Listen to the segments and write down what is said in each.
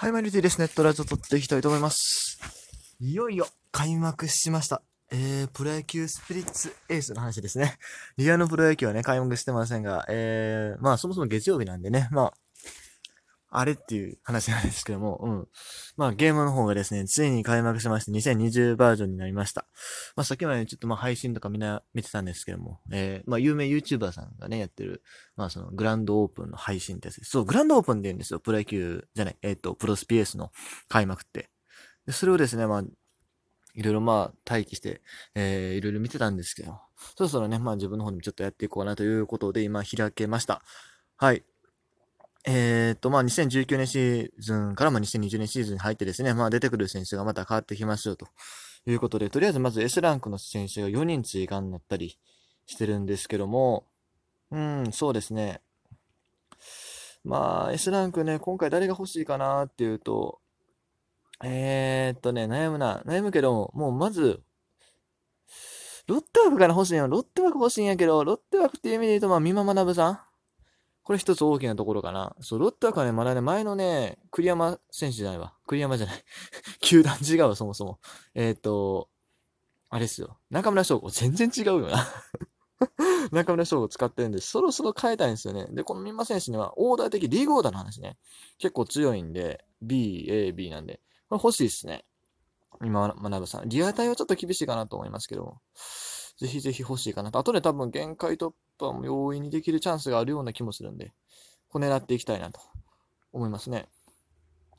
はい、マリティです。ネットラジオ撮っていきたいと思います。いよいよ開幕しました。えー、プロ野球スピリッツエースの話ですね。リアのプロ野球はね、開幕してませんが、えー、まあそもそも月曜日なんでね、まあ、あれっていう話なんですけども、うん。まあゲームの方がですね、ついに開幕しまして2020バージョンになりました。まあさっきまでちょっとまあ配信とかみんな見てたんですけども、えー、まあ有名 YouTuber さんがね、やってる、まあそのグランドオープンの配信ってやつです。そう、グランドオープンって言うんですよ。プロ野球じゃない、えっ、ー、と、プロスピエースの開幕って。でそれをですね、まあ、いろいろまあ待機して、えー、いろいろ見てたんですけど、そろそろね、まあ自分の方にもちょっとやっていこうかなということで今開けました。はい。えっ、と、まあ、2019年シーズンからまあ2020年シーズンに入ってですね、まあ、出てくる選手がまた変わってきますよということで、とりあえずまず S ランクの選手が4人追加になったりしてるんですけども、うん、そうですね。まあ、S ランクね、今回誰が欲しいかなっていうと、えー、っとね、悩むな。悩むけど、もうまず、ロッテ枠から欲しいよ。ロッテ枠欲しいんやけど、ロッテ枠っていう意味で言うと、まあ、美馬学さんこれ一つ大きなところかな。そう、ロッテはね、まだね、前のね、栗山選手じゃないわ。栗山じゃない。球団違うわ、そもそも。えっ、ー、と、あれですよ。中村翔吾。全然違うよな 中村翔吾使ってるんで、そろそろ変えたいんですよね。で、この三馬選手には、オーダー的、リーグオーダーの話ね。結構強いんで、B、A、B なんで。これ欲しいっすね。今、学さん。リアタイはちょっと厳しいかなと思いますけど。ぜひぜひ欲しいかなと。後で多分限界突破も容易にできるチャンスがあるような気もするんで、こう狙っていきたいなと思いますね。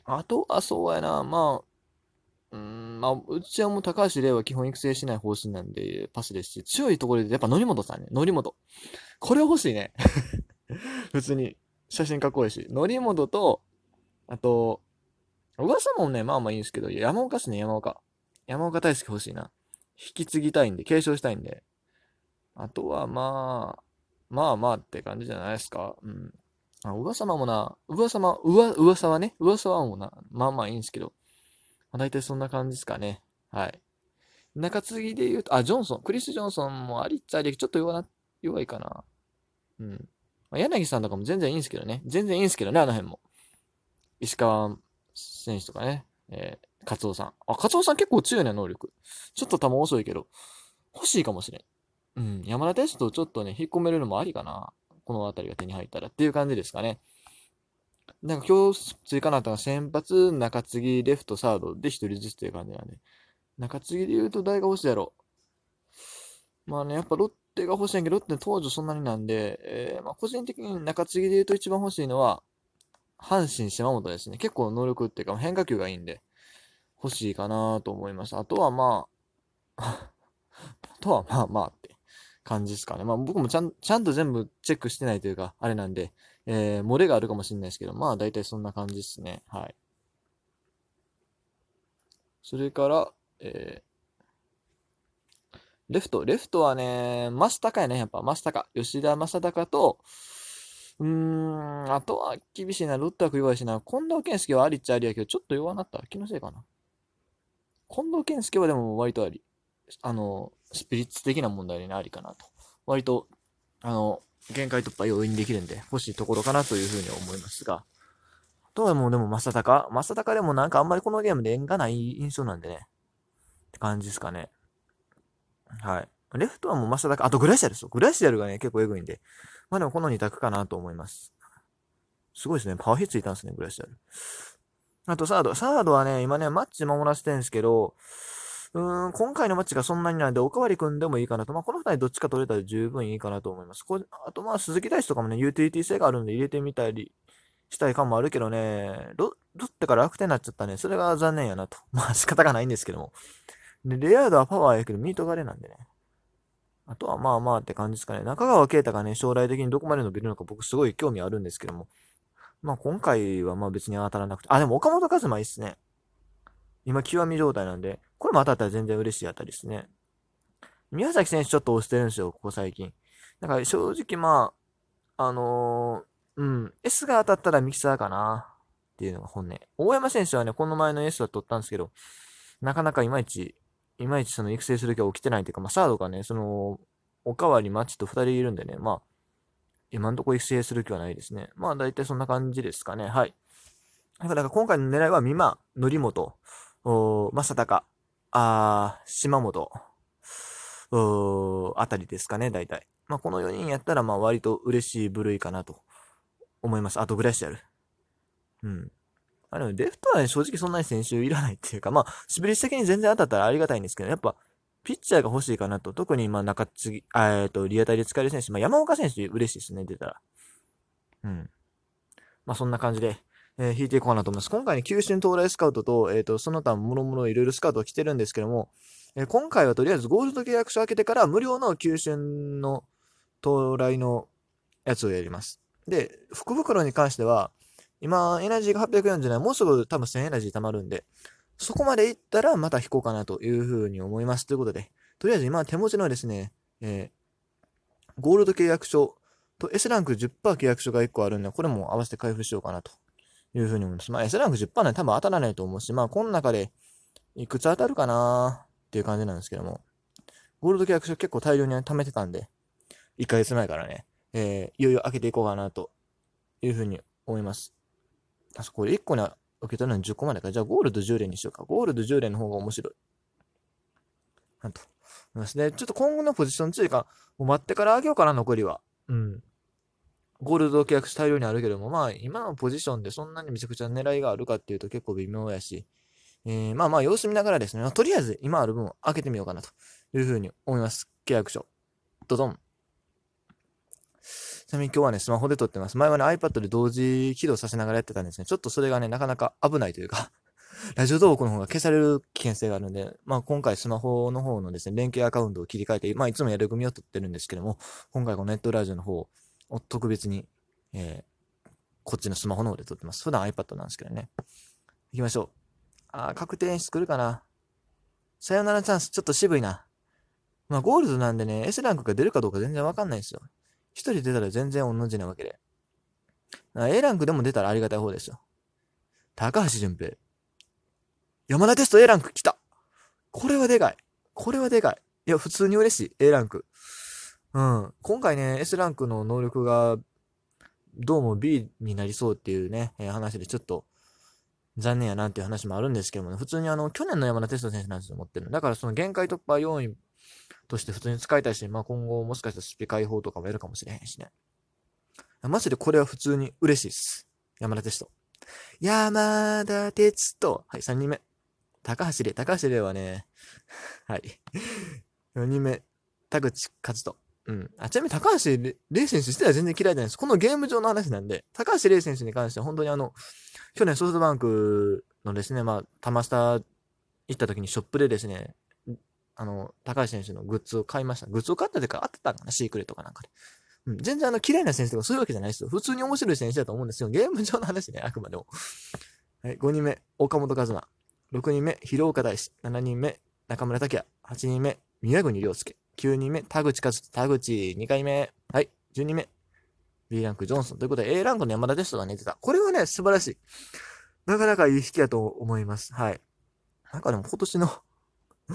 あとはそうやな、まあ、うん、まあ、うちはもう高橋玲は基本育成しない方針なんで、パスですし、強いところでやっぱ則本さんね、則本。これ欲しいね。普通に写真かっこいいし。則本と、あと、噂もね、まあまあいいんですけど、山岡っすね、山岡。山岡大輔欲しいな。引き継ぎたいんで、継承したいんで。あとはまあ、まあまあって感じじゃないですか。うん。あ、噂もな、噂は、うわ、噂はね、噂はもうな、まあまあいいんですけど。まあ、大体そんな感じですかね。はい。中継ぎで言うと、あ、ジョンソン、クリス・ジョンソンもありっちゃあり、ちょっと弱、弱いかな。うん。まあ、柳さんとかも全然いいんですけどね。全然いいんですけどね、あの辺も。石川選手とかね。えー、カツオさん。あ、カツオさん結構強いね、能力。ちょっと球遅いけど、欲しいかもしれん。うん、山田テストちょっとね、引っ込めるのもありかな。この辺りが手に入ったらっていう感じですかね。なんか今日追加なったのは先発、中継ぎ、レフト、サードで一人ずつっていう感じなんで。中継ぎで言うと誰が欲しいやろ。まあね、やっぱロッテが欲しいんやけど、ロッテ当時そんなになんで、えー、まあ個人的に中継ぎで言うと一番欲しいのは、阪神島本ですね。結構能力っていうか変化球がいいんで。欲しいかなと思います。あとはまあ あとはまあまあって感じですかね。まあ僕もちゃん、ちゃんと全部チェックしてないというか、あれなんで、えー、漏れがあるかもしれないですけど、まあ大体そんな感じですね。はい。それから、えー、レフト。レフトはね、マスタカやね、やっぱ。マスタカ。吉田正尚と、うーん、あとは厳しいな。ロッテは弱いしな。近藤健介はありっちゃありやけど、ちょっと弱なった。気のせいかな。近藤健介はでも割とあり、あの、スピリッツ的な問題にありかなと。割と、あの、限界突破容易にできるんで、欲しいところかなというふうに思いますが。あとはもうでも、正隆。正隆でもなんかあんまりこのゲームで縁がない印象なんでね。って感じですかね。はい。レフトはもう正隆。あとグラシアルですよ。グラシアルがね、結構エグいんで。まあでもこの2択かなと思います。すごいですね。パワーヒッツいたんですね、グラシアル。あとサード。サードはね、今ね、マッチ守らせてるんですけど、うーん、今回のマッチがそんなにないんで、おかわり組んでもいいかなと。まあ、この二人どっちか取れたら十分いいかなと思います。こあと、まあ、鈴木大地とかもね、ユーティリティ性があるんで入れてみたりしたい感もあるけどね、ロロッテから楽天になっちゃったね。それが残念やなと。まあ、仕方がないんですけども。で、レアードはパワーやけど、ミートガレなんでね。あとはまあまあって感じですかね。中川圭太がね、将来的にどこまで伸びるのか僕すごい興味あるんですけども。まあ今回はまあ別に当たらなくて、あ、でも岡本和真いいっすね。今極み状態なんで、これも当たったら全然嬉しいあたりですね。宮崎選手ちょっと押してるんですよ、ここ最近。だから正直まあ、あのー、うん、S が当たったらミキサーかなっていうのが本音。大山選手はね、この前の S は取ったんですけど、なかなかいまいち、いまいちその育成する気は起きてないというか、まあサードがね、その、おかわりマッチと2人いるんでね、まあ、今んとこ育成する気はないですね。まあ大体そんな感じですかね。はい。だから今回の狙いは、美馬、則本、お正隆、あ島本、おあたりですかね、大体。まあ、この4人やったら、まあ、割と嬉しい部類かなと思います。あと、グラシアル。うん。あの、レフトはね、正直そんなに選手いらないっていうか、まあ、しびり的に全然当たったらありがたいんですけど、やっぱ、ピッチャーが欲しいかなと。特に、まあ、中継ぎ、えっと、リアタイで使える選手、まあ、山岡選手嬉しいですね、出たら。うん。まあ、そんな感じで、えー、引いていこうかなと思います。今回ね、九州到来スカウトと、えっ、ー、と、その他もろもろいろいろスカウト来てるんですけども、えー、今回はとりあえずゴールド契約書開けてから無料の九州の到来のやつをやります。で、福袋に関しては、今、エナジーが840ない、もうすぐ多分1000エナジー貯まるんで、そこまで行ったらまた引こうかなというふうに思います。ということで、とりあえず今手持ちのですね、えー、ゴールド契約書と S ランク10%契約書が1個あるんで、これも合わせて開封しようかなというふうに思います。まあ S ランク10%ね、多分当たらないと思うし、まあこの中でいくつ当たるかなっていう感じなんですけども、ゴールド契約書結構大量に貯めてたんで、1ヶ月前からね、えー、いよいよ開けていこうかなというふうに思います。あそこで1個に受け取るのに10個までか。じゃあゴールド10連にしようか。ゴールド10連の方が面白い。なんと。で、ちょっと今後のポジション追加、もう待ってからあげようかな、残りは。うん。ゴールド契約大量にあるけども、まあ、今のポジションでそんなにめちゃくちゃ狙いがあるかっていうと結構微妙やし、えー、まあまあ様子見ながらですね、とりあえず今ある分を開けてみようかなというふうに思います。契約書。ドドン。ちなみに今日はね、スマホで撮ってます。前はね、iPad で同時起動させながらやってたんですね。ちょっとそれがね、なかなか危ないというか ラジオ動画の方が消される危険性があるので、まあ今回スマホの方のですね、連携アカウントを切り替えて、まあいつもやる組を撮ってるんですけども、今回このネットラジオの方を特別に、えー、こっちのスマホの方で撮ってます。普段 iPad なんですけどね。行きましょう。あー、確定演出来るかな。さよならチャンス、ちょっと渋いな。まあゴールドなんでね、S ランクが出るかどうか全然わかんないですよ。一人出たら全然同じなわけで。A ランクでも出たらありがたい方ですよ。高橋純平。山田テスト A ランク来たこれはでかい。これはでかい。いや、普通に嬉しい。A ランク。うん。今回ね、S ランクの能力が、どうも B になりそうっていうね、えー、話でちょっと、残念やなっていう話もあるんですけどもね、普通にあの、去年の山田テスト選手なんですよ、持ってるの。だからその限界突破要因として普通に使いたいし、まあ今後もしかしたらスピ解放とかもやるかもしれへんしね。マジでこれは普通に嬉しいです。山田テスト。山田哲人。はい、3人目。高橋礼。高橋礼はね、はい。4人目。田口和人。うん。あ、ちなみに高橋礼選手しては全然嫌いじゃないです。このゲーム上の話なんで、高橋礼選手に関しては本当にあの、去年ソフトバンクのですね、まあ、玉下行った時にショップでですね、あの、高橋選手のグッズを買いました。グッズを買ったというか、あってたんかなシークレットかなんかで。うん、全然あの、嫌いな選手とかそういうわけじゃないですよ。普通に面白い選手だと思うんですよ。ゲーム上の話ね、あくまでも。はい、5人目、岡本和真。6人目、広岡大志。7人目、中村拓也。8人目、宮国良介。9人目、田口和人。田口、2回目。はい、10人目、B ランク、ジョンソン。ということで、A ランクの山田テストが寝てた。これはね、素晴らしい。なかなかいい引きだと思います。はい。なんかでも今年の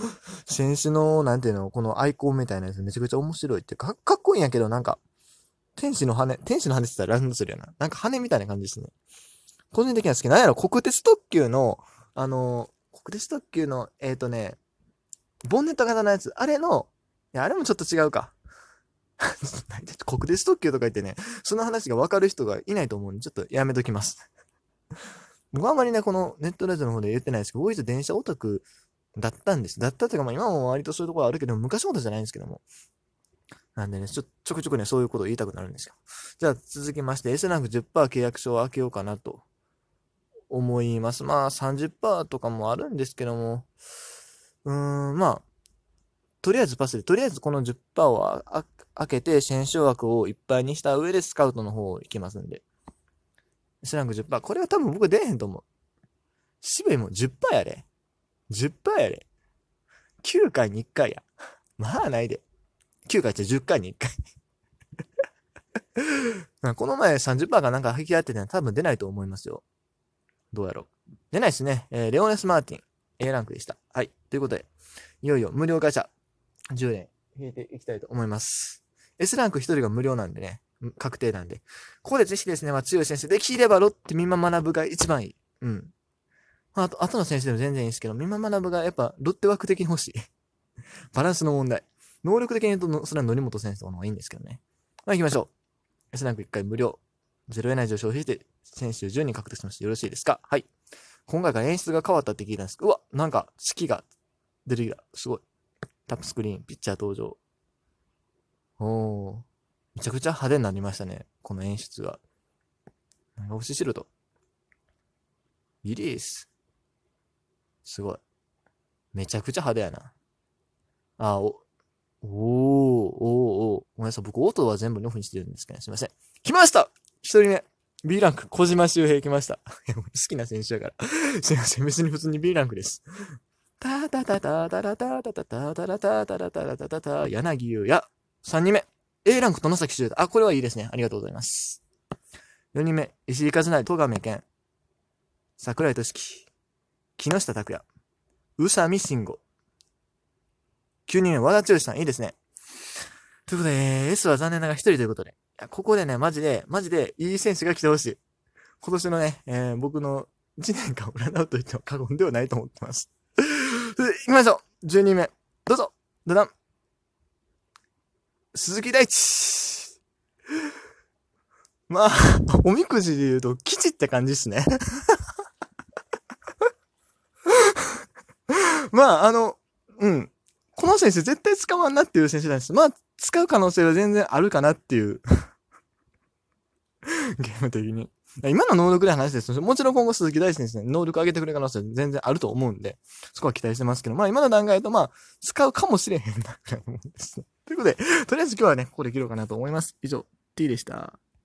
選手の、なんていうの、このアイコンみたいなやつめちゃくちゃ面白いってか、かっこいいんやけど、なんか、天使の羽、天使の羽って言ったらランドするよな。なんか羽みたいな感じですね。個人的には好き。なんやろ、国鉄特急の、あの、国鉄特急の、えっ、ー、とね、ボンネット型のやつ、あれの、いや、あれもちょっと違うか。国鉄特急とか言ってね、その話がわかる人がいないと思うんで、ちょっとやめときます。僕はあまりね、このネットラジオの方で言ってないですけど、僕一電車オタクだったんです。だったというか、まあ今も割とそういうところあるけど、昔ほどじゃないんですけども。なんでね、ちょ、ちょくちょくね、そういうことを言いたくなるんですよ。じゃあ続きまして、S ランク10%契約書を開けようかなと思います。まあ30%とかもあるんですけども、うーん、まあ、とりあえずパスで、とりあえずこの10%を開けて、戦勝枠をいっぱいにした上でスカウトの方行きますんで。S ランク10%。これは多分僕出えへんと思う。渋いも10%やれ。10%やれ。9回に1回や。まあないで。9回って10回に1回 この前30%がなんか引き合ってて多分出ないと思いますよ。どうやろう。出ないですね。えー、レオネス・マーティン、A ランクでした。はい。ということで、いよいよ無料会社10年引いていきたいと思います。S ランク1人が無料なんでね、確定なんで。ここでぜひですね、まあ、強い先生、できればロッテ見ま学ぶが一番いい。うん。まあ、あと、後の選手でも全然いいですけど、美馬学がやっぱロッテ枠的に欲しい。バランスの問題。能力的に言うと、それは則本選手の方がいいんですけどね。まあ行きましょう。S ランク1回無料。0エナジーを消費して、選手10人獲得しました。よろしいですか？はい。今回から演出が変わったって聞いたんですけど、うわ、なんか、式が出てきた。すごい。タップスクリーン、ピッチャー登場。おー。めちゃくちゃ派手になりましたね。この演出が。なんか押ししろと。リリース。すごい。めちゃくちゃ派手やな。あ、お、おー、おー、おー。ごめんなさい。僕、音は全部オフにしてるんですけど、すいません。来ました一人目。B ランク、小島周平来ました。好きな選手だから。すいません。別に普通に B ランクです。たたたたたたたたたたたたたたたたたたた柳優也。3人目。A ランク、殿崎修太。あ、これはいいですね。ありがとうございます。4人目。石井和成、戸亀健。桜井俊樹。木下拓也。宇佐美慎吾。9人目、和田剛さん。いいですね。ということで、S は残念ながら1人ということで。ここでね、マジで、マジで、いい選手が来てほしい。今年のね、えー僕の1年間を占うと言っても過言ではないと思ってます。それで行きましょう !12 名。どうぞどだん鈴木大地まあ、おみくじで言うと、基地って感じっすね。まあ、あの、うん。この選手絶対使わんなっていう選手なんです。まあ、使う可能性は全然あるかなっていう。ゲーム的に。今の能力で話です。もちろん今後鈴木大地選手ね、能力上げてくれる可能性は全然あると思うんで、そこは期待してますけど、まあ今の段階とまあ、使うかもしれへんな、くらいのもんです。ということで、とりあえず今日はね、ここで切ろうかなと思います。以上、T でした。